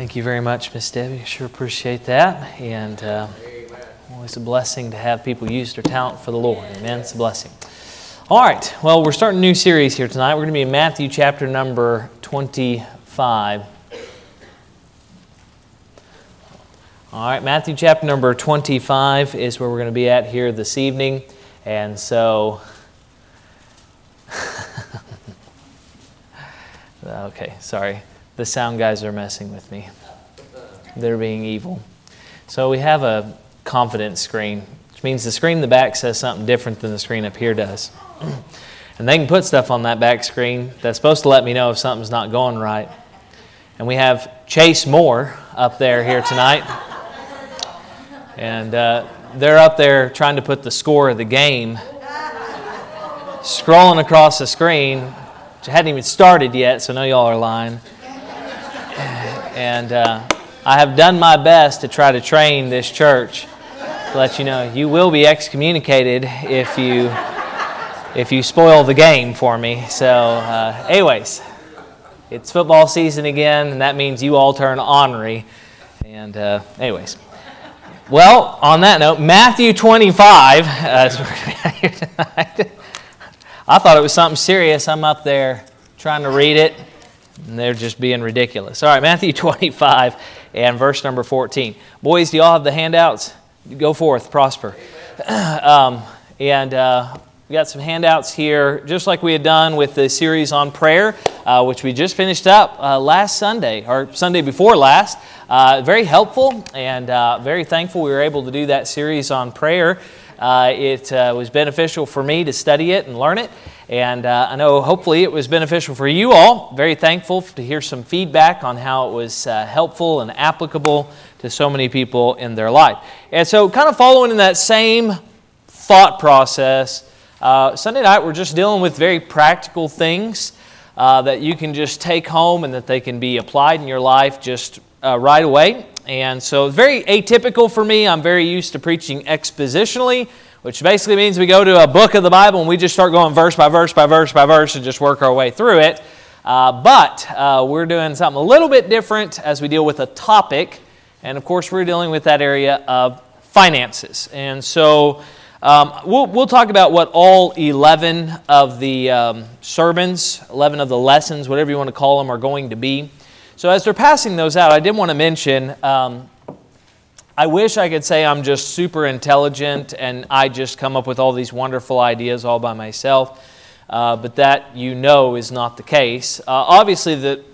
Thank you very much, Miss Debbie. Sure appreciate that. And uh, always a blessing to have people use their talent for the Lord. Amen. It's a blessing. All right. Well, we're starting a new series here tonight. We're going to be in Matthew chapter number 25. All right, Matthew chapter number 25 is where we're going to be at here this evening. And so, okay, sorry. The sound guys are messing with me. They're being evil. So we have a confidence screen, which means the screen in the back says something different than the screen up here does. And they can put stuff on that back screen that's supposed to let me know if something's not going right. And we have Chase Moore up there here tonight. And uh, they're up there trying to put the score of the game, scrolling across the screen, which hadn't even started yet, so know y'all are lying. And uh, I have done my best to try to train this church to let you know you will be excommunicated if you if you spoil the game for me. So, uh, anyways, it's football season again, and that means you all turn ornery. And, uh, anyways. Well, on that note, Matthew 25, uh, I thought it was something serious. I'm up there trying to read it, and they're just being ridiculous. All right, Matthew 25 and verse number 14. Boys, do y'all have the handouts? Go forth, prosper. Um, and uh, we got some handouts here, just like we had done with the series on prayer, uh, which we just finished up uh, last Sunday, or Sunday before last. Uh, very helpful and uh, very thankful we were able to do that series on prayer. Uh, it uh, was beneficial for me to study it and learn it. And I know hopefully it was beneficial for you all. Very thankful to hear some feedback on how it was helpful and applicable to so many people in their life. And so, kind of following in that same thought process, uh, Sunday night, we're just dealing with very practical things uh, that you can just take home and that they can be applied in your life just uh, right away. And so, very atypical for me. I'm very used to preaching expositionally, which basically means we go to a book of the Bible and we just start going verse by verse by verse by verse and just work our way through it. Uh, but uh, we're doing something a little bit different as we deal with a topic. And of course, we're dealing with that area of finances. And so, um, we'll, we'll talk about what all 11 of the um, sermons, 11 of the lessons, whatever you want to call them, are going to be. So, as they're passing those out, I did want to mention um, I wish I could say I'm just super intelligent and I just come up with all these wonderful ideas all by myself, uh, but that you know is not the case. Uh, obviously, the,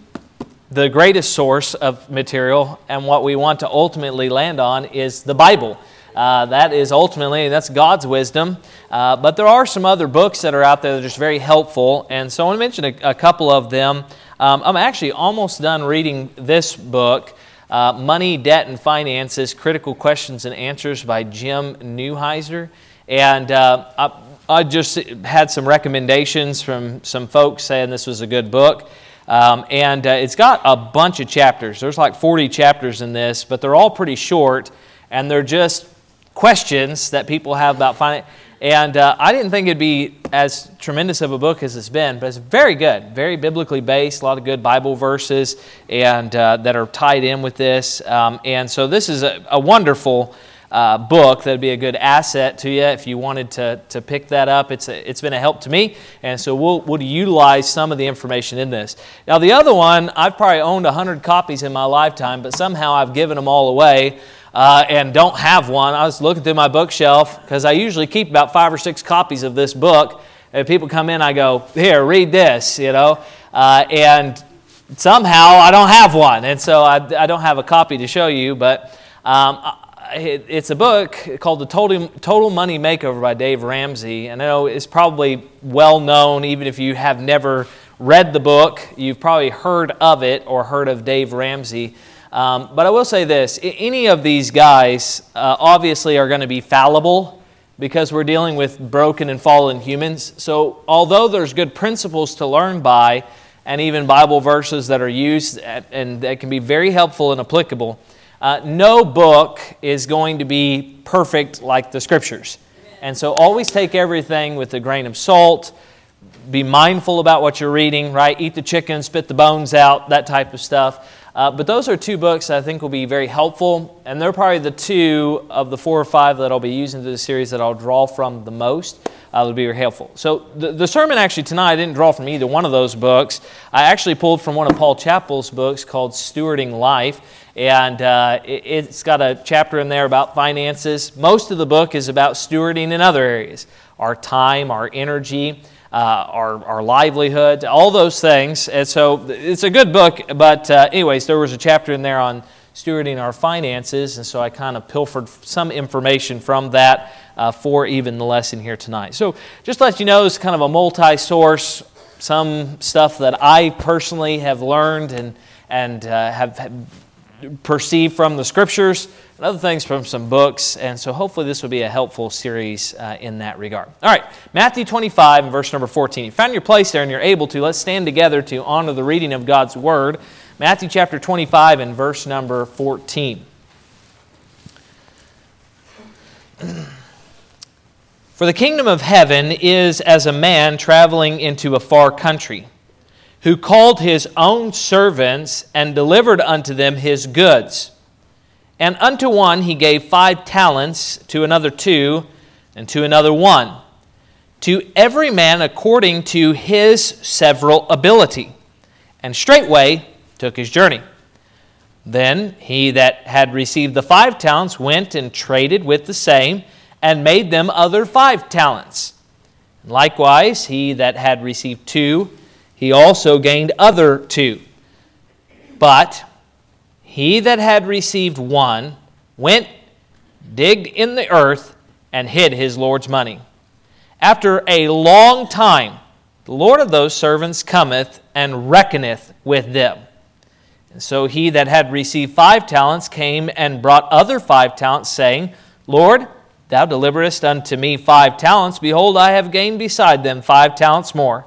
the greatest source of material and what we want to ultimately land on is the Bible. Uh, that is ultimately, that's God's wisdom. Uh, but there are some other books that are out there that are just very helpful. And so I want to mention a, a couple of them. Um, I'm actually almost done reading this book, uh, Money, Debt, and Finances Critical Questions and Answers by Jim Newheiser. And uh, I, I, just had some recommendations from some folks saying this was a good book. Um, and uh, it's got a bunch of chapters. There's like 40 chapters in this, but they're all pretty short, and they're just questions that people have about finance. And uh, I didn't think it'd be as tremendous of a book as it's been, but it's very good, very biblically based, a lot of good Bible verses and uh, that are tied in with this. Um, and so this is a, a wonderful uh, book that'd be a good asset to you if you wanted to, to pick that up. It's, a, it's been a help to me, and so we'll, we'll utilize some of the information in this. Now, the other one, I've probably owned 100 copies in my lifetime, but somehow I've given them all away uh, and don't have one. I was looking through my bookshelf because I usually keep about five or six copies of this book. And people come in, I go, Here, read this, you know. Uh, and somehow I don't have one. And so I, I don't have a copy to show you, but um, it, it's a book called The Total, Total Money Makeover by Dave Ramsey. And I know it's probably well known, even if you have never read the book, you've probably heard of it or heard of Dave Ramsey. Um, but I will say this any of these guys uh, obviously are going to be fallible because we're dealing with broken and fallen humans. So, although there's good principles to learn by, and even Bible verses that are used and that can be very helpful and applicable, uh, no book is going to be perfect like the scriptures. And so, always take everything with a grain of salt. Be mindful about what you're reading, right? Eat the chicken, spit the bones out, that type of stuff. Uh, but those are two books I think will be very helpful, and they're probably the two of the four or five that I'll be using through the series that I'll draw from the most. Uh, will be very helpful. So the, the sermon actually tonight I didn't draw from either one of those books. I actually pulled from one of Paul Chappell's books called Stewarding Life, and uh, it, has got a chapter in there about finances. Most of the book is about stewarding in other areas, our time, our energy uh, our, our livelihood, all those things. And so it's a good book, but, uh, anyways, there was a chapter in there on stewarding our finances, and so I kind of pilfered some information from that uh, for even the lesson here tonight. So just to let you know, it's kind of a multi source, some stuff that I personally have learned and, and uh, have, have perceived from the scriptures and other things from some books. And so hopefully this will be a helpful series uh, in that regard. All right, Matthew 25 and verse number 14. You found your place there and you're able to. Let's stand together to honor the reading of God's word. Matthew chapter 25 and verse number 14. For the kingdom of heaven is as a man traveling into a far country, who called his own servants and delivered unto them his goods. And unto one he gave five talents, to another two, and to another one, to every man according to his several ability. And straightway took his journey. Then he that had received the five talents went and traded with the same, and made them other five talents. Likewise, he that had received two, he also gained other two. But he that had received one went, digged in the earth, and hid his Lord's money. After a long time, the Lord of those servants cometh and reckoneth with them. And so he that had received five talents came and brought other five talents, saying, Lord, thou deliverest unto me five talents. Behold, I have gained beside them five talents more.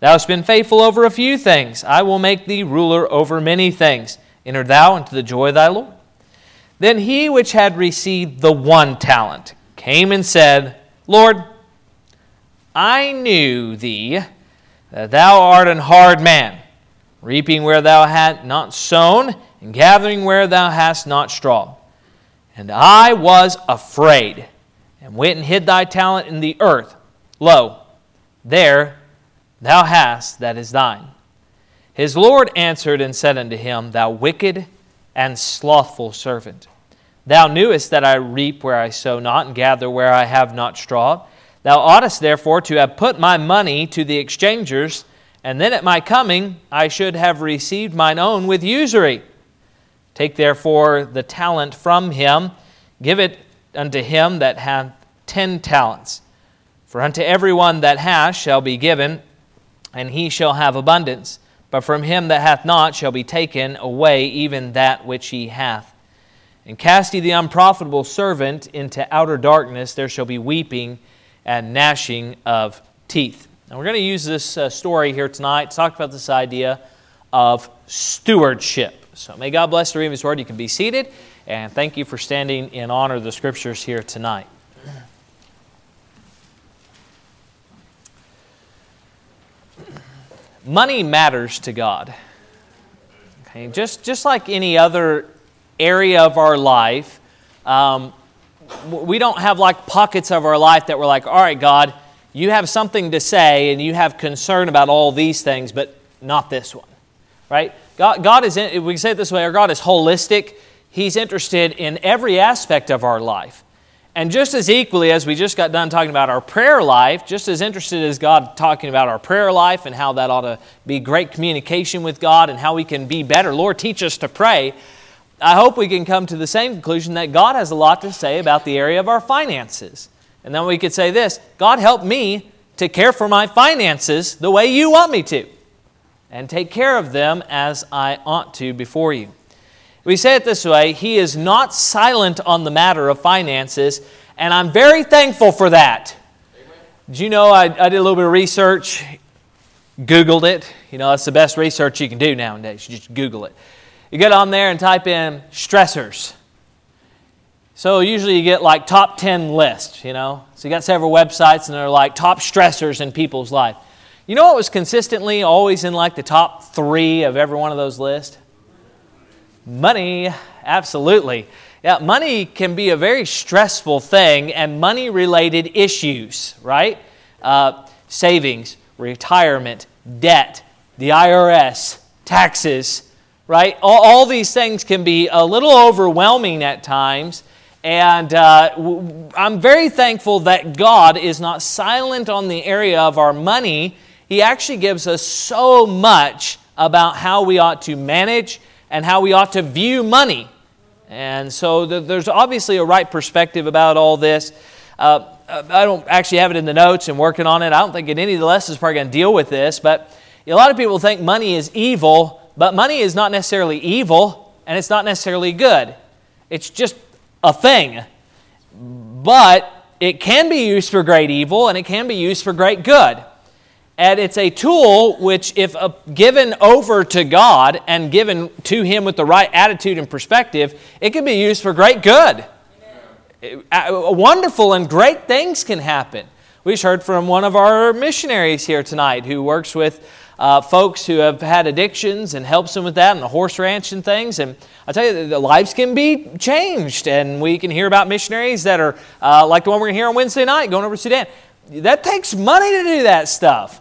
Thou hast been faithful over a few things. I will make thee ruler over many things. Enter thou into the joy of thy Lord. Then he which had received the one talent came and said, Lord, I knew thee, that thou art an hard man, reaping where thou hast not sown, and gathering where thou hast not straw. And I was afraid, and went and hid thy talent in the earth. Lo, there thou hast that is thine. His Lord answered and said unto him, Thou wicked and slothful servant, thou knewest that I reap where I sow not, and gather where I have not straw. Thou oughtest therefore to have put my money to the exchangers, and then at my coming I should have received mine own with usury. Take therefore the talent from him, give it unto him that hath ten talents. For unto every one that hath shall be given, and he shall have abundance. But from him that hath not shall be taken away even that which he hath. And cast ye the unprofitable servant into outer darkness, there shall be weeping and gnashing of teeth. Now, we're going to use this uh, story here tonight to talk about this idea of stewardship. So, may God bless the reading of His Word. You can be seated, and thank you for standing in honor of the Scriptures here tonight. Money matters to God. Okay, just, just like any other area of our life, um, we don't have like pockets of our life that we're like, all right, God, you have something to say and you have concern about all these things, but not this one, right? God, God is, in, we can say it this way, our God is holistic. He's interested in every aspect of our life. And just as equally as we just got done talking about our prayer life, just as interested as God talking about our prayer life and how that ought to be great communication with God and how we can be better. Lord, teach us to pray. I hope we can come to the same conclusion that God has a lot to say about the area of our finances. And then we could say this God, help me to care for my finances the way you want me to, and take care of them as I ought to before you. We say it this way He is not silent on the matter of finances, and I'm very thankful for that. Did you know I, I did a little bit of research, Googled it? You know, that's the best research you can do nowadays. You just Google it. You get on there and type in stressors. So usually you get like top 10 lists, you know. So you got several websites and they're like top stressors in people's life. You know what was consistently always in like the top three of every one of those lists? Money, absolutely. Yeah, money can be a very stressful thing and money related issues, right? Uh, savings, retirement, debt, the IRS, taxes, right? All, all, these things can be a little overwhelming at times. And uh, I'm very thankful that God is not silent on the area of our money. He actually gives us so much about how we ought to manage and how we ought to view money. And so there's obviously a right perspective about all this. Uh, I don't actually have it in the notes and working on it. I don't think in any of the lessons probably going to deal with this, but a lot of people think money is evil, but money is not necessarily evil and it's not necessarily good. It's just a thing. But it can be used for great evil and it can be used for great good. And it's a tool which, if uh, given over to God and given to Him with the right attitude and perspective, it can be used for great good. Uh, wonderful and great things can happen. We just heard from one of our missionaries here tonight who works with uh, folks who have had addictions and helps them with that and the horse ranch and things. And I tell you, the lives can be changed. And we can hear about missionaries that are uh, like the one we're going to hear on Wednesday night going over to Sudan. That takes money to do that stuff.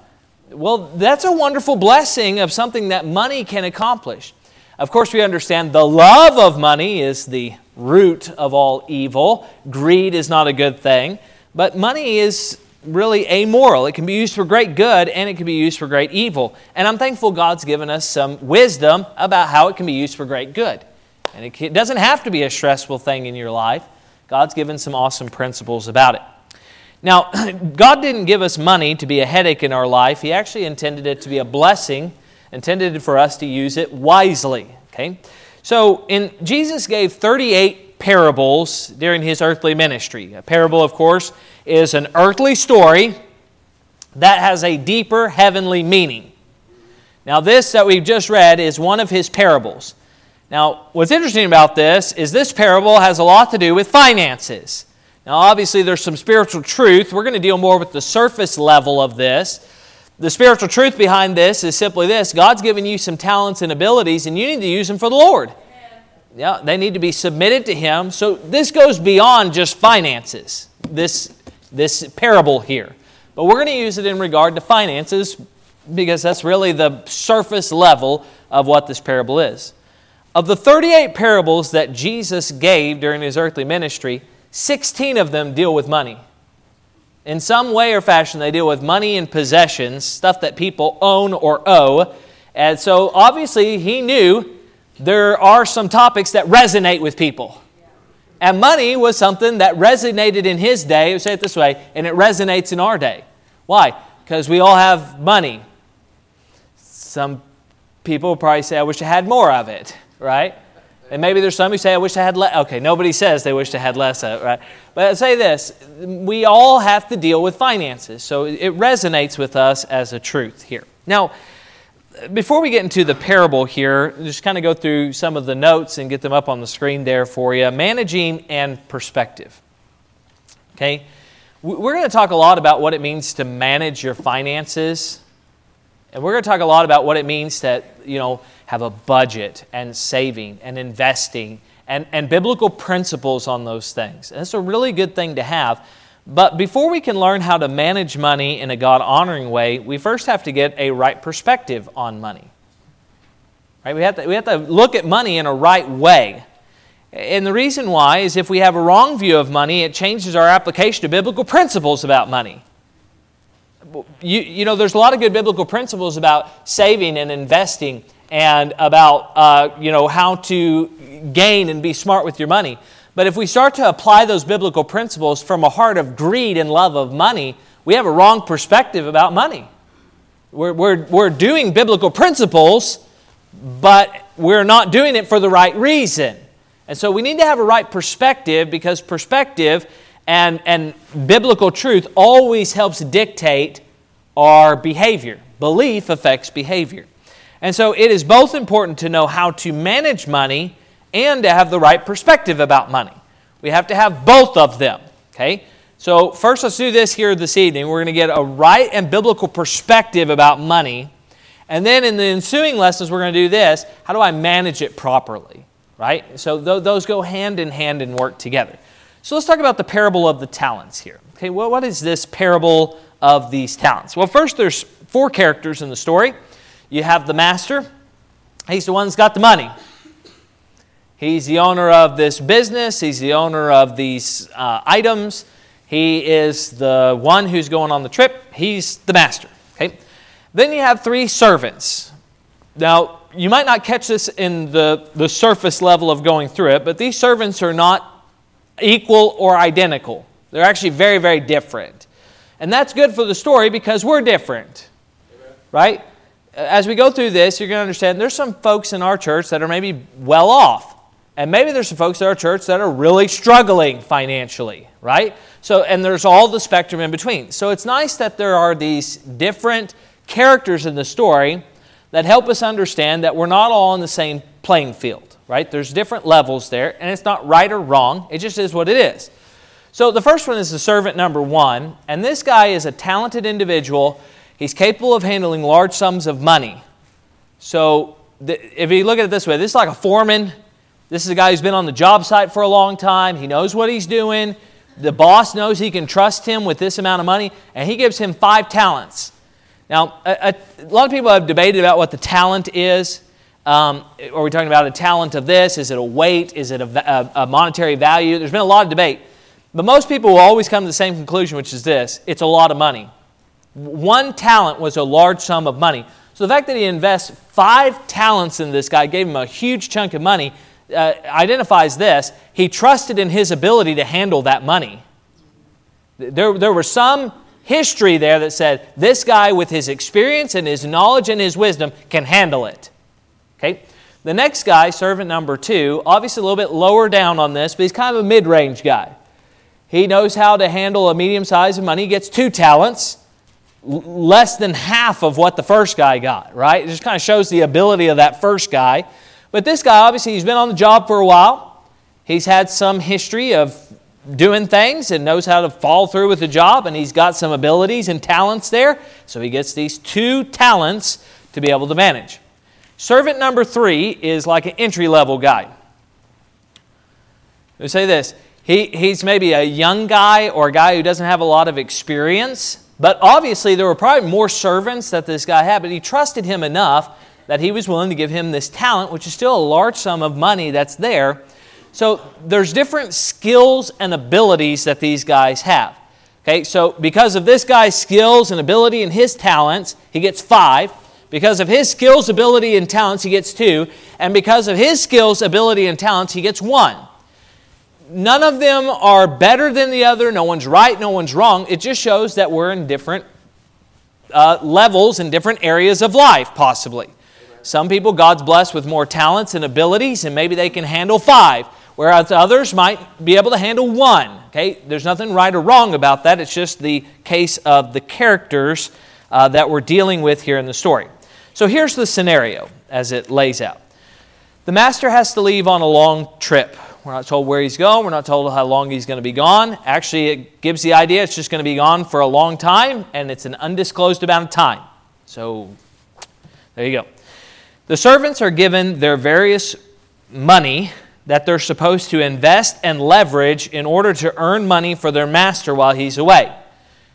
Well, that's a wonderful blessing of something that money can accomplish. Of course, we understand the love of money is the root of all evil. Greed is not a good thing, but money is really amoral. It can be used for great good and it can be used for great evil. And I'm thankful God's given us some wisdom about how it can be used for great good. And it doesn't have to be a stressful thing in your life. God's given some awesome principles about it. Now, God didn't give us money to be a headache in our life. He actually intended it to be a blessing, intended for us to use it wisely. Okay? So, in Jesus gave 38 parables during his earthly ministry. A parable, of course, is an earthly story that has a deeper heavenly meaning. Now, this that we've just read is one of his parables. Now, what's interesting about this is this parable has a lot to do with finances. Now, obviously, there's some spiritual truth. We're going to deal more with the surface level of this. The spiritual truth behind this is simply this God's given you some talents and abilities, and you need to use them for the Lord. Yeah, they need to be submitted to Him. So, this goes beyond just finances, this, this parable here. But we're going to use it in regard to finances because that's really the surface level of what this parable is. Of the 38 parables that Jesus gave during his earthly ministry, 16 of them deal with money. In some way or fashion, they deal with money and possessions, stuff that people own or owe. And so obviously, he knew there are some topics that resonate with people. And money was something that resonated in his day, say it this way, and it resonates in our day. Why? Because we all have money. Some people probably say, I wish I had more of it, right? And maybe there's some who say, I wish I had less. Okay, nobody says they wish they had less right? But I say this we all have to deal with finances. So it resonates with us as a truth here. Now, before we get into the parable here, just kind of go through some of the notes and get them up on the screen there for you. Managing and perspective. Okay? We're going to talk a lot about what it means to manage your finances. And we're going to talk a lot about what it means that, you know, have a budget and saving and investing and, and biblical principles on those things. And it's a really good thing to have. But before we can learn how to manage money in a God honoring way, we first have to get a right perspective on money. Right? We, have to, we have to look at money in a right way. And the reason why is if we have a wrong view of money, it changes our application of biblical principles about money. You, you know, there's a lot of good biblical principles about saving and investing and about uh, you know how to gain and be smart with your money. But if we start to apply those biblical principles from a heart of greed and love of money, we have a wrong perspective about money. We're, we're, we're doing biblical principles, but we're not doing it for the right reason. And so we need to have a right perspective because perspective and, and biblical truth always helps dictate our behavior. Belief affects behavior. And so it is both important to know how to manage money and to have the right perspective about money. We have to have both of them. Okay? So, first, let's do this here this evening. We're going to get a right and biblical perspective about money. And then in the ensuing lessons, we're going to do this how do I manage it properly? Right? So, th- those go hand in hand and work together. So, let's talk about the parable of the talents here. Okay, well, what is this parable of these talents? Well, first, there's four characters in the story. You have the master, he's the one that's got the money. He's the owner of this business, he's the owner of these uh, items. He is the one who's going on the trip. He's the master. Okay? Then you have three servants. Now, you might not catch this in the, the surface level of going through it, but these servants are not equal or identical. They're actually very, very different. And that's good for the story because we're different. Amen. Right? As we go through this, you're going to understand there's some folks in our church that are maybe well off. And maybe there's some folks in our church that are really struggling financially, right? So, and there's all the spectrum in between. So it's nice that there are these different characters in the story that help us understand that we're not all on the same playing field, right? There's different levels there, and it's not right or wrong. It just is what it is. So the first one is the servant number one, and this guy is a talented individual. He's capable of handling large sums of money. So the, if you look at it this way, this is like a foreman. This is a guy who's been on the job site for a long time. He knows what he's doing. The boss knows he can trust him with this amount of money, and he gives him five talents. Now, a, a, a lot of people have debated about what the talent is. Um, are we talking about a talent of this? Is it a weight? Is it a, a, monetary value? There's been a lot of debate. But most people will always come to the same conclusion, which is this it's a lot of money. One talent was a large sum of money. So the fact that he invests five talents in this guy gave him a huge chunk of money uh, identifies this he trusted in his ability to handle that money. There, there was some history there that said this guy, with his experience and his knowledge and his wisdom, can handle it. Okay? The next guy, servant number two, obviously a little bit lower down on this, but he's kind of a mid range guy. He knows how to handle a medium size of money. He gets two talents, less than half of what the first guy got, right? It just kind of shows the ability of that first guy. But this guy, obviously, he's been on the job for a while. He's had some history of doing things and knows how to follow through with the job, and he's got some abilities and talents there. So he gets these two talents to be able to manage. Servant number three is like an entry level guy. We say this he, he's maybe a young guy or a guy who doesn't have a lot of experience, but obviously there were probably more servants that this guy had, but he trusted him enough that he was willing to give him this talent, which is still a large sum of money that's there. So there's different skills and abilities that these guys have. Okay, so because of this guy's skills and ability and his talents, he gets five. Because of his skills, ability, and talents, he gets two. And because of his skills, ability, and talents, he gets one. None of them are better than the other. No one's right, no one's wrong. It just shows that we're in different uh, levels in different areas of life, possibly. Some people, God's blessed with more talents and abilities, and maybe they can handle five, whereas others might be able to handle one. Okay, there's nothing right or wrong about that. It's just the case of the characters uh, that we're dealing with here in the story. So here's the scenario as it lays out the master has to leave on a long trip. We're not told where he's going. We're not told how long he's going to be gone. Actually, it gives the idea it's just going to be gone for a long time, and it's an undisclosed amount of time. So, there you go. The servants are given their various money that they're supposed to invest and leverage in order to earn money for their master while he's away.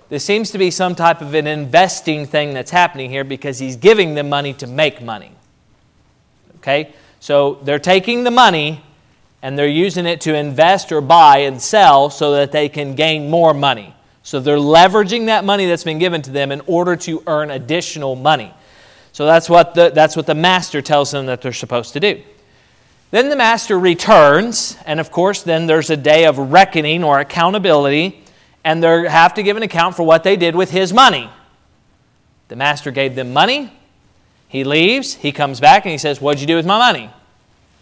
This seems to be some type of an investing thing that's happening here because he's giving them money to make money. Okay? So they're taking the money and they're using it to invest or buy and sell so that they can gain more money. So they're leveraging that money that's been given to them in order to earn additional money. So that's what the, that's what the master tells them that they're supposed to do. Then the master returns, and of course, then there's a day of reckoning or accountability, and they have to give an account for what they did with his money. The master gave them money, He leaves, he comes back, and he says, What'd you do with my money?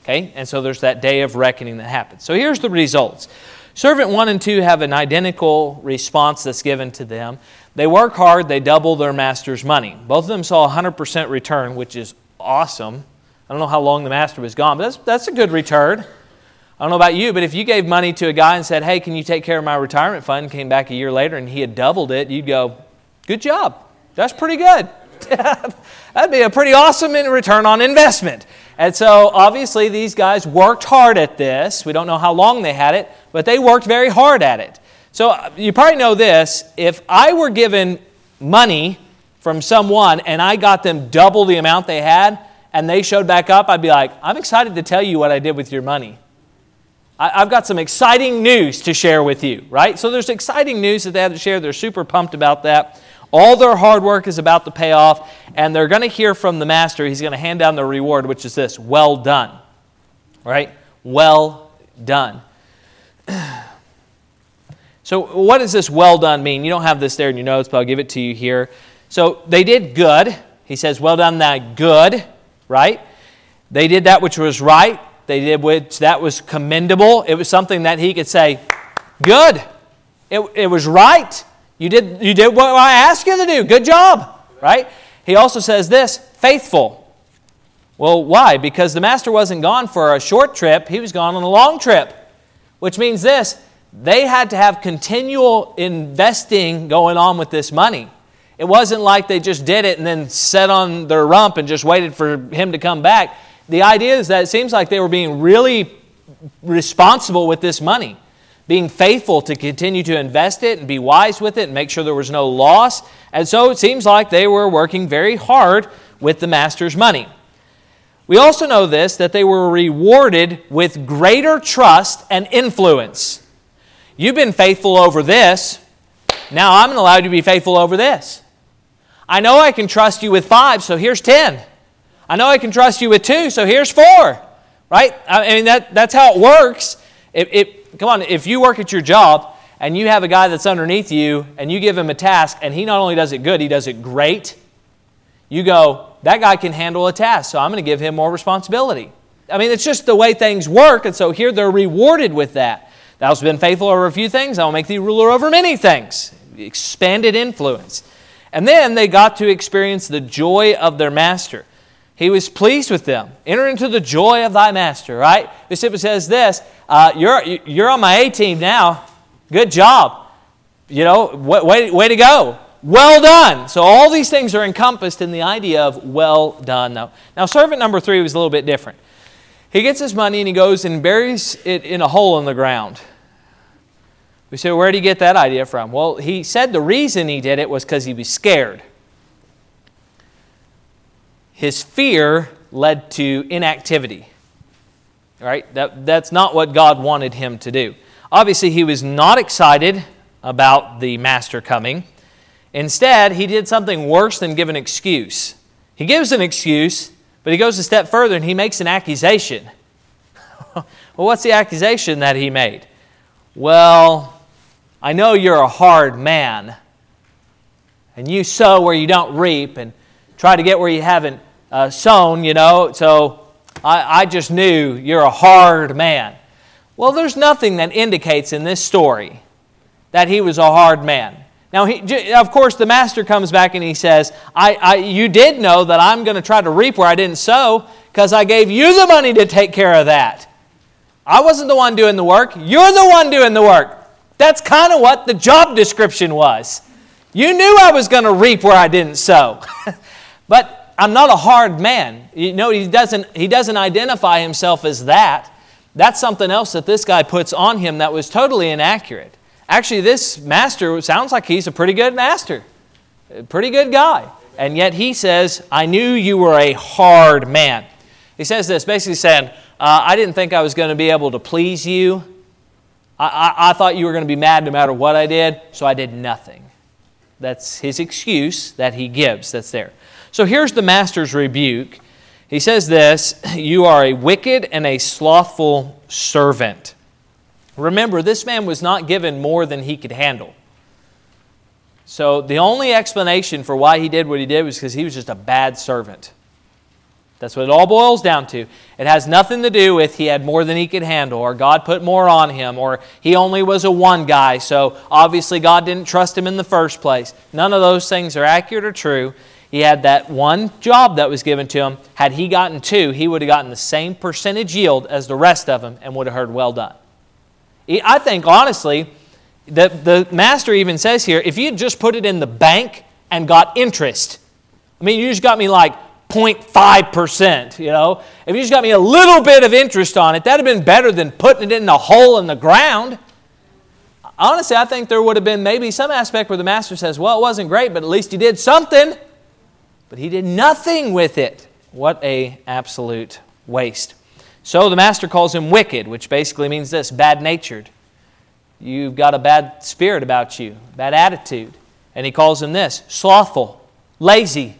Okay, and so there's that day of reckoning that happens. So here's the results. Servant 1 and 2 have an identical response that's given to them. They work hard, they double their master's money. Both of them saw 100% return, which is awesome. I don't know how long the master was gone, but that's, that's a good return. I don't know about you, but if you gave money to a guy and said, Hey, can you take care of my retirement fund? came back a year later and he had doubled it, you'd go, Good job. That's pretty good. That'd be a pretty awesome return on investment. And so, obviously, these guys worked hard at this. We don't know how long they had it, but they worked very hard at it. So, uh, you probably know this if I were given money from someone and I got them double the amount they had and they showed back up, I'd be like, I'm excited to tell you what I did with your money. I've got some exciting news to share with you, right? So there's exciting news that they have to share. They're super pumped about that. All their hard work is about to pay off, and they're going to hear from the master. He's going to hand down the reward, which is this well done, right? Well done. So, what does this well done mean? You don't have this there in your notes, but I'll give it to you here. So, they did good. He says, Well done, that good, right? They did that which was right. They did which that was commendable. It was something that he could say, Good. It, it was right. You did, you did what I asked you to do. Good job. Right? He also says this faithful. Well, why? Because the master wasn't gone for a short trip, he was gone on a long trip. Which means this they had to have continual investing going on with this money. It wasn't like they just did it and then sat on their rump and just waited for him to come back the idea is that it seems like they were being really responsible with this money, being faithful to continue to invest it and be wise with it and make sure there was no loss. And so it seems like they were working very hard with the master's money. We also know this that they were rewarded with greater trust and influence. You've been faithful over this. Now I'm going to allow you to be faithful over this. I know I can trust you with five, so here's 10. I know I can trust you with two, so here's four. Right? I mean, that, that's how it works. Come on, if you work at your job and you have a guy that's underneath you and you give him a task and he not only does it good, he does it great, you go, that guy can handle a task, so I'm going to give him more responsibility. I mean, it's just the way things work, and so here they're rewarded with that. Thou hast been faithful over a few things, I will make thee ruler over many things. Expanded influence. And then they got to experience the joy of their master. He was pleased with them. Enter into the joy of thy master, right? Bishop says this uh, you're, you're on my A team now. Good job. You know, way, way to go. Well done. So all these things are encompassed in the idea of well done. Now, now, servant number three was a little bit different. He gets his money and he goes and buries it in a hole in the ground. We say, where did he get that idea from? Well, he said the reason he did it was because he was scared. His fear led to inactivity. Right? That, that's not what God wanted him to do. Obviously, he was not excited about the master coming. Instead, he did something worse than give an excuse. He gives an excuse, but he goes a step further and he makes an accusation. well, what's the accusation that he made? Well, I know you're a hard man, and you sow where you don't reap, and try to get where you haven't uh, sown, you know, so I, I just knew you're a hard man. Well, there's nothing that indicates in this story that he was a hard man. Now, he, of course, the master comes back and he says, I, I, You did know that I'm going to try to reap where I didn't sow because I gave you the money to take care of that. I wasn't the one doing the work, you're the one doing the work. That's kind of what the job description was. You knew I was going to reap where I didn't sow. but I'm not a hard man. You know, he doesn't, he doesn't identify himself as that. That's something else that this guy puts on him that was totally inaccurate. Actually, this master sounds like he's a pretty good master, a pretty good guy. And yet he says, I knew you were a hard man. He says this, basically saying, uh, I didn't think I was going to be able to please you. I, I, I thought you were going to be mad no matter what I did, so I did nothing. That's his excuse that he gives that's there. So here's the master's rebuke. He says this You are a wicked and a slothful servant. Remember, this man was not given more than he could handle. So the only explanation for why he did what he did was because he was just a bad servant. That's what it all boils down to. It has nothing to do with he had more than he could handle, or God put more on him, or he only was a one guy, so obviously God didn't trust him in the first place. None of those things are accurate or true. He had that one job that was given to him. Had he gotten two, he would have gotten the same percentage yield as the rest of them and would have heard, well done. I think, honestly, the, the master even says here if you just put it in the bank and got interest, I mean, you just got me like 0.5%, you know. If you just got me a little bit of interest on it, that'd have been better than putting it in a hole in the ground. Honestly, I think there would have been maybe some aspect where the master says, well, it wasn't great, but at least he did something. But he did nothing with it. What a absolute waste. So the master calls him wicked, which basically means this bad natured. You've got a bad spirit about you, bad attitude. And he calls him this slothful, lazy,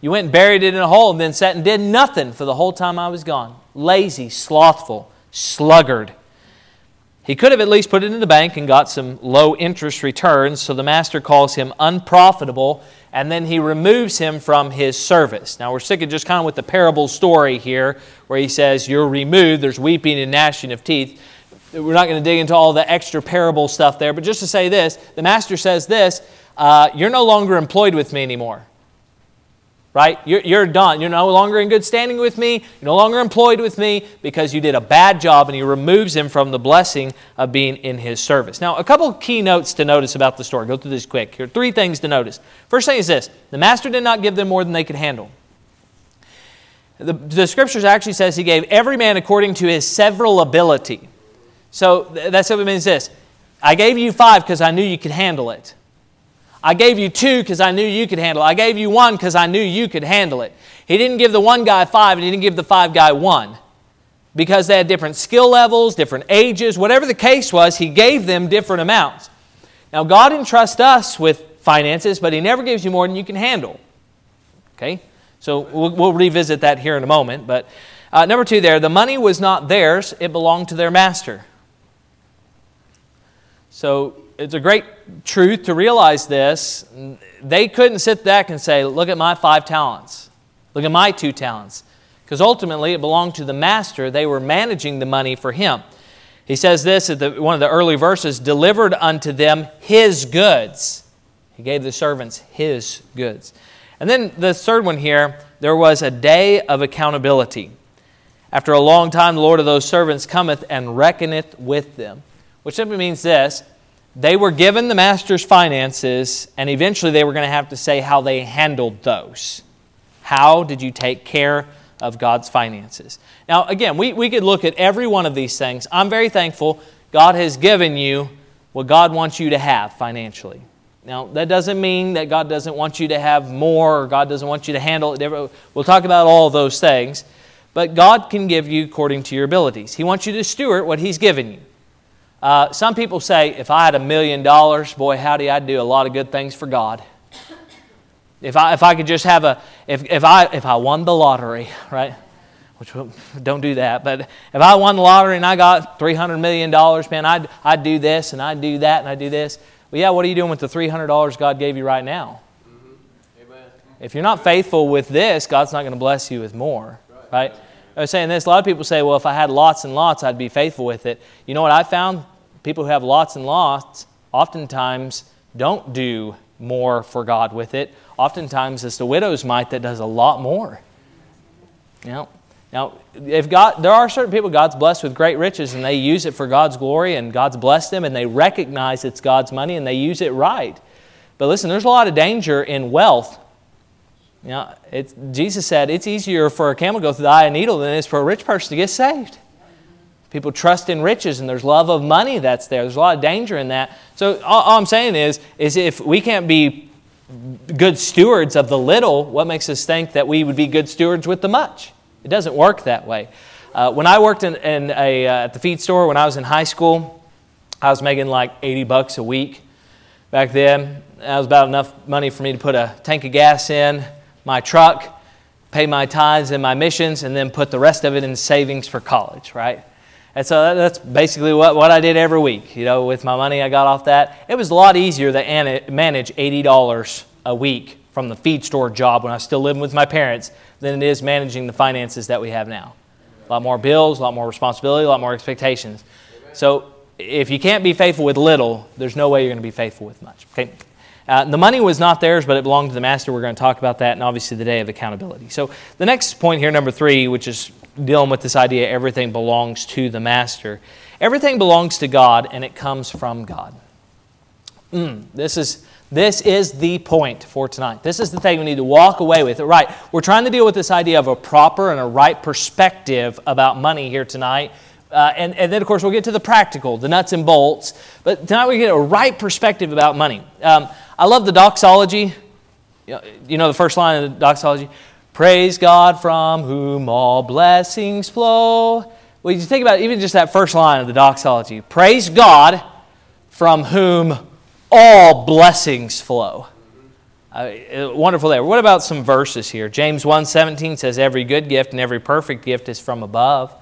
you went and buried it in a hole and then sat and did nothing for the whole time I was gone. Lazy, slothful, sluggard. He could have at least put it in the bank and got some low interest returns, so the master calls him unprofitable and then he removes him from his service. Now we're sticking just kind of with the parable story here where he says, You're removed, there's weeping and gnashing of teeth. We're not going to dig into all the extra parable stuff there, but just to say this, the master says this uh, You're no longer employed with me anymore right? You're, you're done. You're no longer in good standing with me. You're no longer employed with me because you did a bad job, and he removes him from the blessing of being in his service. Now, a couple key notes to notice about the story. Go through this quick. Here are three things to notice. First thing is this the master did not give them more than they could handle. The, the scriptures actually says he gave every man according to his several ability. So that simply means this I gave you five because I knew you could handle it. I gave you two because I knew you could handle it. I gave you one because I knew you could handle it. He didn't give the one guy five and he didn't give the five guy one because they had different skill levels, different ages, whatever the case was, he gave them different amounts. Now, God entrusts us with finances, but he never gives you more than you can handle. Okay? So we'll, we'll revisit that here in a moment. But uh, number two, there, the money was not theirs, it belonged to their master. So it's a great truth to realize this. They couldn't sit back and say, Look at my five talents, look at my two talents. Because ultimately it belonged to the master. They were managing the money for him. He says this at the, one of the early verses delivered unto them his goods. He gave the servants his goods. And then the third one here there was a day of accountability. After a long time, the Lord of those servants cometh and reckoneth with them. Which simply means this they were given the master's finances, and eventually they were going to have to say how they handled those. How did you take care of God's finances? Now, again, we, we could look at every one of these things. I'm very thankful God has given you what God wants you to have financially. Now, that doesn't mean that God doesn't want you to have more or God doesn't want you to handle it. We'll talk about all those things. But God can give you according to your abilities. He wants you to steward what He's given you. Uh, some people say, if I had a million dollars, boy, howdy, I'd do a lot of good things for God. If I, if I could just have a, if, if, I, if I won the lottery, right? Which don't do that, but if I won the lottery and I got $300 million, man, I'd, I'd do this and I'd do that and I'd do this. Well, yeah, what are you doing with the $300 God gave you right now? Mm-hmm. If you're not faithful with this, God's not going to bless you with more, right? right? I was saying this, a lot of people say, well, if I had lots and lots, I'd be faithful with it. You know what I found? People who have lots and lots oftentimes don't do more for God with it. Oftentimes it's the widow's mite that does a lot more. Know, now, if God, there are certain people God's blessed with great riches and they use it for God's glory and God's blessed them and they recognize it's God's money and they use it right. But listen, there's a lot of danger in wealth it's, Jesus said it's easier for a camel to go through the eye of a needle than it is for a rich person to get saved. People trust in riches and there's love of money that's there. There's a lot of danger in that. So all, all I'm saying is, is if we can't be good stewards of the little, what makes us think that we would be good stewards with the much? It doesn't work that way. Uh, when I worked in, in a, uh, at the feed store when I was in high school, I was making like 80 bucks a week back then. That was about enough money for me to put a tank of gas in, my truck, pay my tithes and my missions, and then put the rest of it in savings for college, right? And so that's basically what, what I did every week, you know, with my money I got off that. It was a lot easier to manage $80 a week from the feed store job when I was still living with my parents than it is managing the finances that we have now. A lot more bills, a lot more responsibility, a lot more expectations. So if you can't be faithful with little, there's no way you're going to be faithful with much. Okay? Uh, the money was not theirs, but it belonged to the master. We're going to talk about that, and obviously the day of accountability. So the next point here, number three, which is dealing with this idea everything belongs to the master. Everything belongs to God, and it comes from God. Mm, this is this is the point for tonight. This is the thing we need to walk away with. Right, we're trying to deal with this idea of a proper and a right perspective about money here tonight. Uh, and, and then, of course, we'll get to the practical, the nuts and bolts. But tonight we get a right perspective about money. Um, I love the doxology. You know the first line of the doxology? Praise God from whom all blessings flow. Well, you think about even just that first line of the doxology. Praise God from whom all blessings flow. Uh, wonderful there. What about some verses here? James 1:17 says every good gift and every perfect gift is from above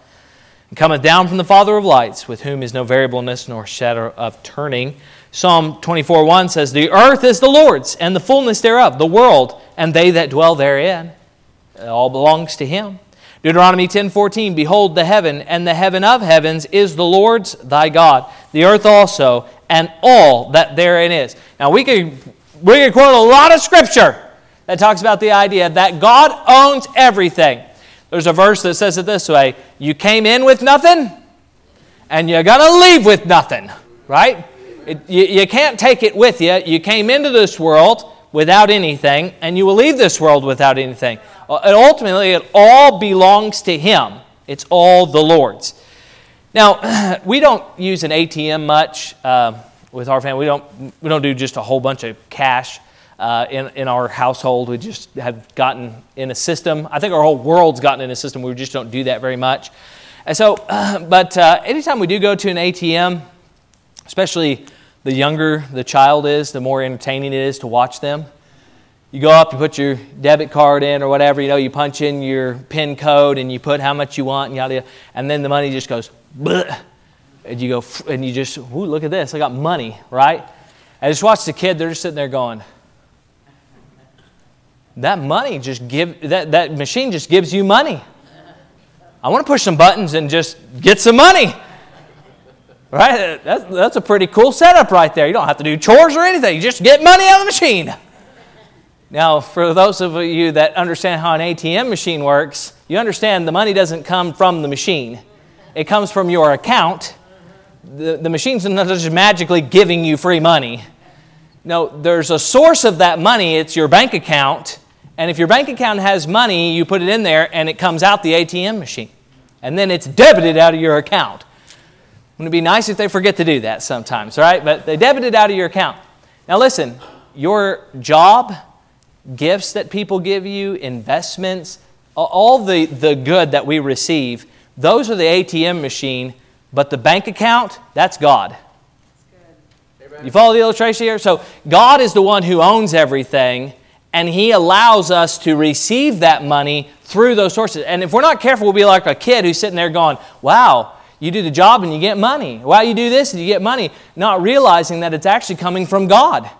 and cometh down from the Father of lights, with whom is no variableness nor shadow of turning. Psalm 24:1 says the earth is the Lord's and the fullness thereof, the world and they that dwell therein. It all belongs to him. Deuteronomy 10:14 Behold the heaven and the heaven of heavens is the Lord's thy God the earth also and all that therein is. Now we can we could quote a lot of scripture that talks about the idea that God owns everything. There's a verse that says it this way, you came in with nothing and you're going to leave with nothing, right? It, you, you can't take it with you. You came into this world without anything and you will leave this world without anything. Uh, and ultimately, it all belongs to Him, it's all the Lord's. Now, we don't use an ATM much uh, with our family. We don't, we don't do just a whole bunch of cash uh, in, in our household. We just have gotten in a system. I think our whole world's gotten in a system. We just don't do that very much. And so, uh, but anytime we do go to an ATM, especially the younger the child is, the more entertaining it is to watch them you go up, you put your debit card in or whatever, you know, you punch in your PIN code and you put how much you want and yada, and then the money just goes, Bleh. and you go, and you just, ooh, look at this, I got money, right? I just watch the kid, they're just sitting there going, that money just give, that, that machine just gives you money. I want to push some buttons and just get some money. Right? That's, that's a pretty cool setup right there. You don't have to do chores or anything. You just get money out of the machine. Now, for those of you that understand how an ATM machine works, you understand the money doesn't come from the machine, it comes from your account. The, the machine's not just magically giving you free money. No, there's a source of that money, it's your bank account. And if your bank account has money, you put it in there and it comes out the ATM machine. And then it's debited out of your account. Wouldn't it be nice if they forget to do that sometimes, right? But they debit it out of your account. Now, listen, your job gifts that people give you, investments, all the, the good that we receive, those are the ATM machine, but the bank account, that's God. You follow the illustration here? So, God is the one who owns everything, and He allows us to receive that money through those sources. And if we're not careful, we'll be like a kid who's sitting there going, Wow, you do the job and you get money. Wow, you do this and you get money, not realizing that it's actually coming from God.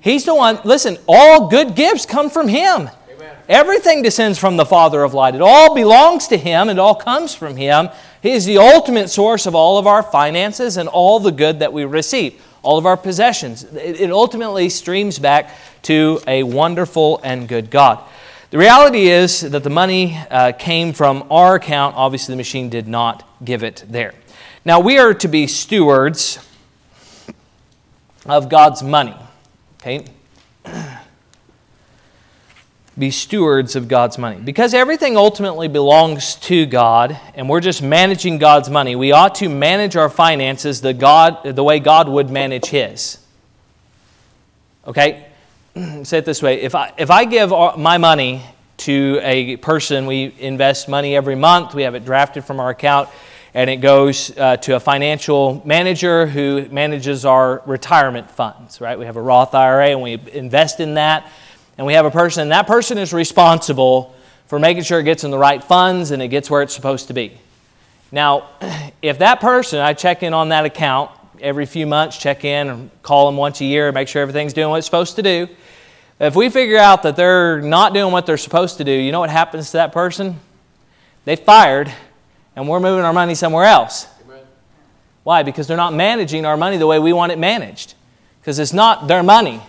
He's the one, listen, all good gifts come from Him. Amen. Everything descends from the Father of light. It all belongs to Him, it all comes from Him. He is the ultimate source of all of our finances and all the good that we receive, all of our possessions. It ultimately streams back to a wonderful and good God. The reality is that the money uh, came from our account. Obviously, the machine did not give it there. Now, we are to be stewards of God's money. Okay? Be stewards of God's money. Because everything ultimately belongs to God, and we're just managing God's money, we ought to manage our finances the, God, the way God would manage His. Okay? Say it this way if I, if I give my money to a person, we invest money every month, we have it drafted from our account and it goes uh, to a financial manager who manages our retirement funds, right? We have a Roth IRA and we invest in that, and we have a person, and that person is responsible for making sure it gets in the right funds and it gets where it's supposed to be. Now, if that person, I check in on that account every few months, check in and call them once a year, and make sure everything's doing what it's supposed to do. If we figure out that they're not doing what they're supposed to do, you know what happens to that person? They fired, and we're moving our money somewhere else. Amen. Why? Because they're not managing our money the way we want it managed. Because it's not their money,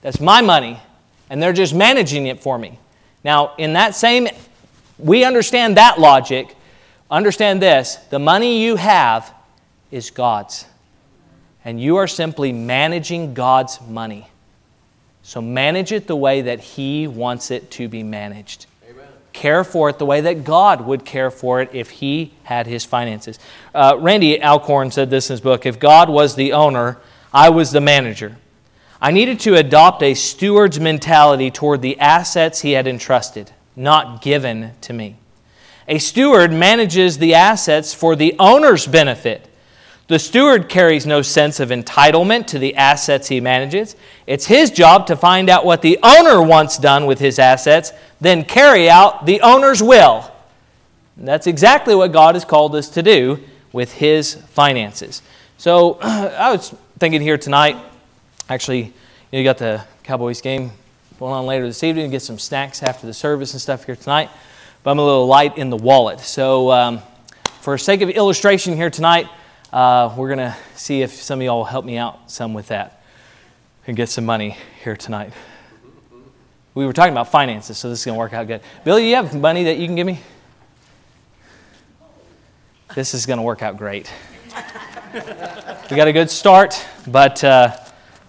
that's my money, and they're just managing it for me. Now, in that same, we understand that logic. Understand this the money you have is God's. And you are simply managing God's money. So manage it the way that He wants it to be managed. Care for it the way that God would care for it if He had His finances. Uh, Randy Alcorn said this in his book If God was the owner, I was the manager. I needed to adopt a steward's mentality toward the assets He had entrusted, not given to me. A steward manages the assets for the owner's benefit the steward carries no sense of entitlement to the assets he manages. It's his job to find out what the owner wants done with his assets, then carry out the owner's will. And that's exactly what God has called us to do with his finances. So I was thinking here tonight, actually, you, got the Cowboys game going on later this evening, get some snacks after the service and stuff here tonight. But I'm a little light in the wallet. So, um, for sake of illustration here tonight, uh, we're going to see if some of y'all will help me out some with that and get some money here tonight. We were talking about finances, so this is going to work out good. Billy, you have money that you can give me? This is going to work out great. we got a good start, but uh,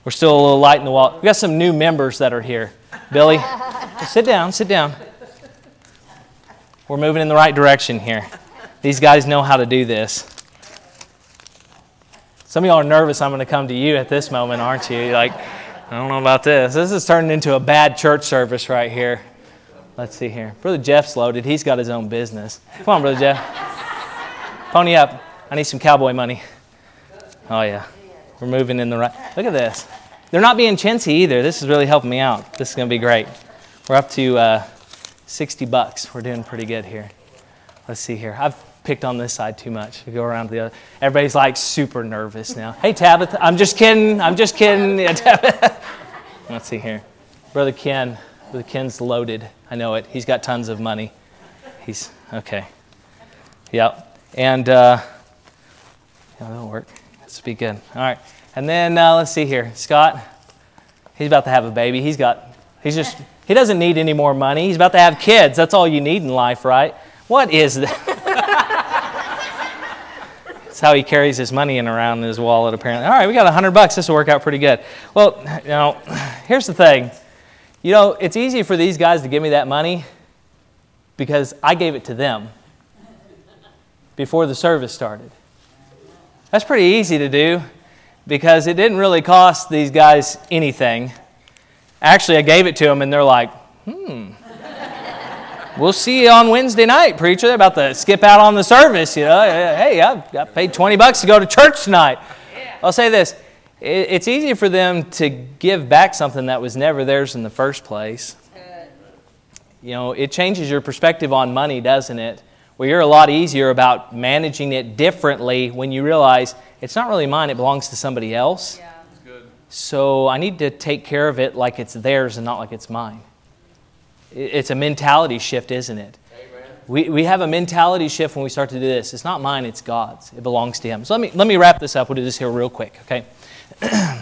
we're still a little light in the wall. We got some new members that are here. Billy, sit down, sit down. We're moving in the right direction here. These guys know how to do this. Some of y'all are nervous I'm going to come to you at this moment, aren't you? Like, I don't know about this. This is turning into a bad church service right here. Let's see here. Brother Jeff's loaded. He's got his own business. Come on, Brother Jeff. Pony up. I need some cowboy money. Oh, yeah. We're moving in the right. Look at this. They're not being chintzy either. This is really helping me out. This is going to be great. We're up to uh, 60 bucks. We're doing pretty good here. Let's see here. I've picked on this side too much. We go around the other. Everybody's like super nervous now. Hey, Tabitha, I'm just kidding. I'm just kidding. Yeah, Let's see here. Brother Ken. Brother Ken's loaded. I know it. He's got tons of money. He's okay. Yep. And uh, yeah, that'll work. Let's be good. All right. And then uh, let's see here. Scott, he's about to have a baby. He's got, he's just, he doesn't need any more money. He's about to have kids. That's all you need in life, right? What is that? How he carries his money in around in his wallet, apparently. All right, we got a 100 bucks. This will work out pretty good. Well, you know, here's the thing. You know, it's easy for these guys to give me that money because I gave it to them before the service started. That's pretty easy to do because it didn't really cost these guys anything. Actually, I gave it to them and they're like, hmm, we'll see you on Wednesday night, preacher. They're about to skip out on the service. You know, hey, I got paid 20 bucks to go to church tonight. Yeah. I'll say this it's easy for them to give back something that was never theirs in the first place. You know, it changes your perspective on money, doesn't it? Well, you're a lot easier about managing it differently when you realize it's not really mine, it belongs to somebody else. Yeah. So I need to take care of it like it's theirs and not like it's mine. It's a mentality shift, isn't it? We, we have a mentality shift when we start to do this. It's not mine, it's God's. It belongs to Him. So let me, let me wrap this up. We'll do this here real quick, okay?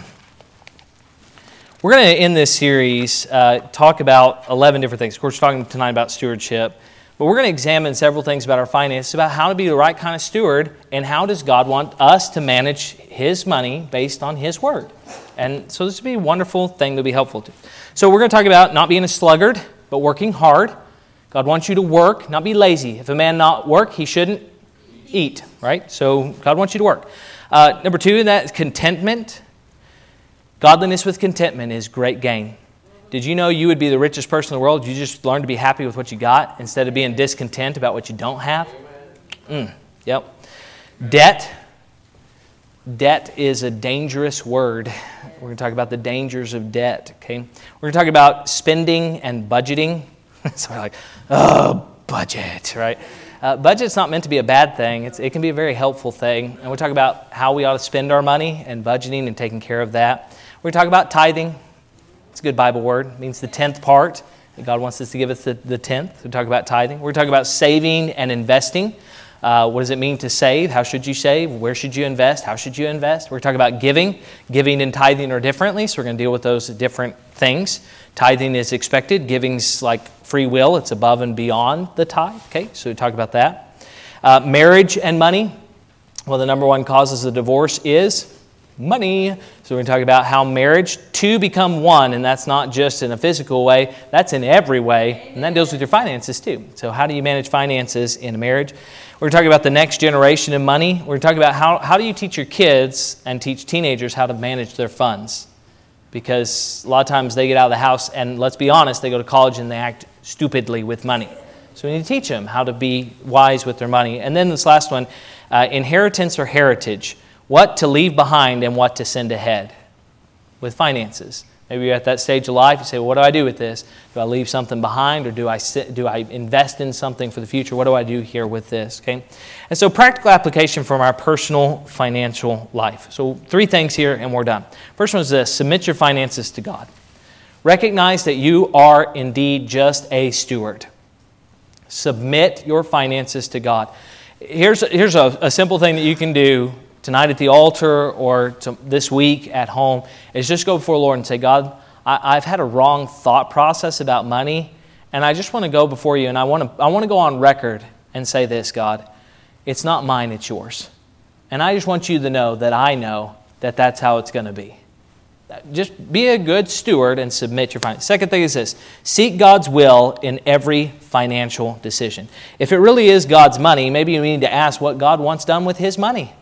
we're going to, end this series, uh, talk about 11 different things. Of course, we're talking tonight about stewardship. But we're going to examine several things about our finances, about how to be the right kind of steward, and how does God want us to manage His money based on His Word. And so this would be a wonderful thing to be helpful to. So we're going to talk about not being a sluggard but working hard. God wants you to work, not be lazy. If a man not work, he shouldn't eat, right? So God wants you to work. Uh, number two, that is contentment. Godliness with contentment is great gain. Did you know you would be the richest person in the world? You just learn to be happy with what you got instead of being discontent about what you don't have? Mm, yep. Debt. Debt is a dangerous word. We're going to talk about the dangers of debt, okay? We're going to talk about spending and budgeting. so we're like, oh, budget, right? Uh, budget's not meant to be a bad thing. It's, it can be a very helpful thing. And we'll talk about how we ought to spend our money and budgeting and taking care of that. We're going to talk about tithing. It's a good Bible word. It means the tenth part. God wants us to give us the, the tenth. We talk about tithing. We're talking about saving and investing. Uh, what does it mean to save? How should you save? Where should you invest? How should you invest? We're talking about giving. Giving and tithing are differently, so we're going to deal with those different things. Tithing is expected. Giving's like free will. It's above and beyond the tithe. Okay, so we talk about that. Uh, marriage and money. Well, the number one causes of divorce is money. So we're going to talk about how marriage, two become one, and that's not just in a physical way, that's in every way, and that deals with your finances too. So, how do you manage finances in a marriage? We're talking about the next generation of money. We're talking about how, how do you teach your kids and teach teenagers how to manage their funds? Because a lot of times they get out of the house, and let's be honest, they go to college and they act stupidly with money. So we need to teach them how to be wise with their money. And then this last one uh, inheritance or heritage what to leave behind and what to send ahead with finances. Maybe you're at that stage of life, you say, well, What do I do with this? Do I leave something behind or do I, sit, do I invest in something for the future? What do I do here with this? Okay? And so, practical application from our personal financial life. So, three things here and we're done. First one is this submit your finances to God. Recognize that you are indeed just a steward. Submit your finances to God. Here's, here's a, a simple thing that you can do tonight at the altar or this week at home is just go before the Lord and say, God, I, I've had a wrong thought process about money, and I just want to go before you and I want to, I want to go on record and say this, God, it's not mine, it's yours. And I just want you to know that I know that that's how it's going to be. Just be a good steward and submit your finances. Second thing is this seek God's will in every financial decision. If it really is God's money, maybe you need to ask what God wants done with His money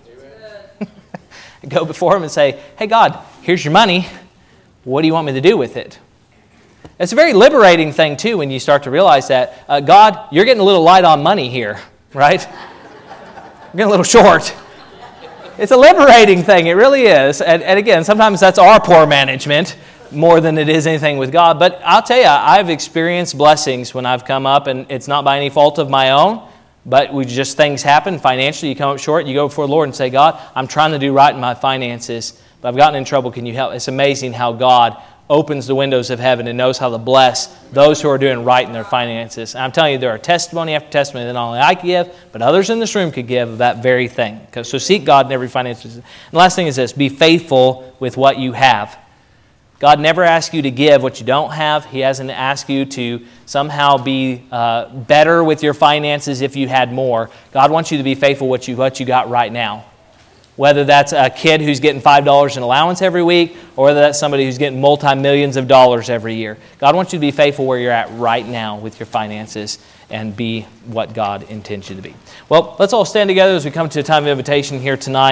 go before Him and say, Hey, God, here's your money. What do you want me to do with it? It's a very liberating thing, too, when you start to realize that, uh, God, you're getting a little light on money here, right? you're getting a little short. It's a liberating thing, it really is. And, and again, sometimes that's our poor management more than it is anything with God. But I'll tell you, I've experienced blessings when I've come up, and it's not by any fault of my own. But we just things happen financially. You come up short. You go before the Lord and say, God, I'm trying to do right in my finances, but I've gotten in trouble. Can you help? It's amazing how God opens the windows of heaven and knows how to bless those who are doing right in their finances. And I'm telling you, there are testimony after testimony that not only I give, but others in this room could give of that very thing. So seek God in every financial. And the last thing is this: be faithful with what you have. God never asks you to give what you don't have. He hasn't asked you to somehow be uh, better with your finances if you had more. God wants you to be faithful what you what you got right now. Whether that's a kid who's getting $5 in allowance every week, or whether that's somebody who's getting multi millions of dollars every year. God wants you to be faithful where you're at right now with your finances and be what God intends you to be. Well, let's all stand together as we come to a time of invitation here tonight.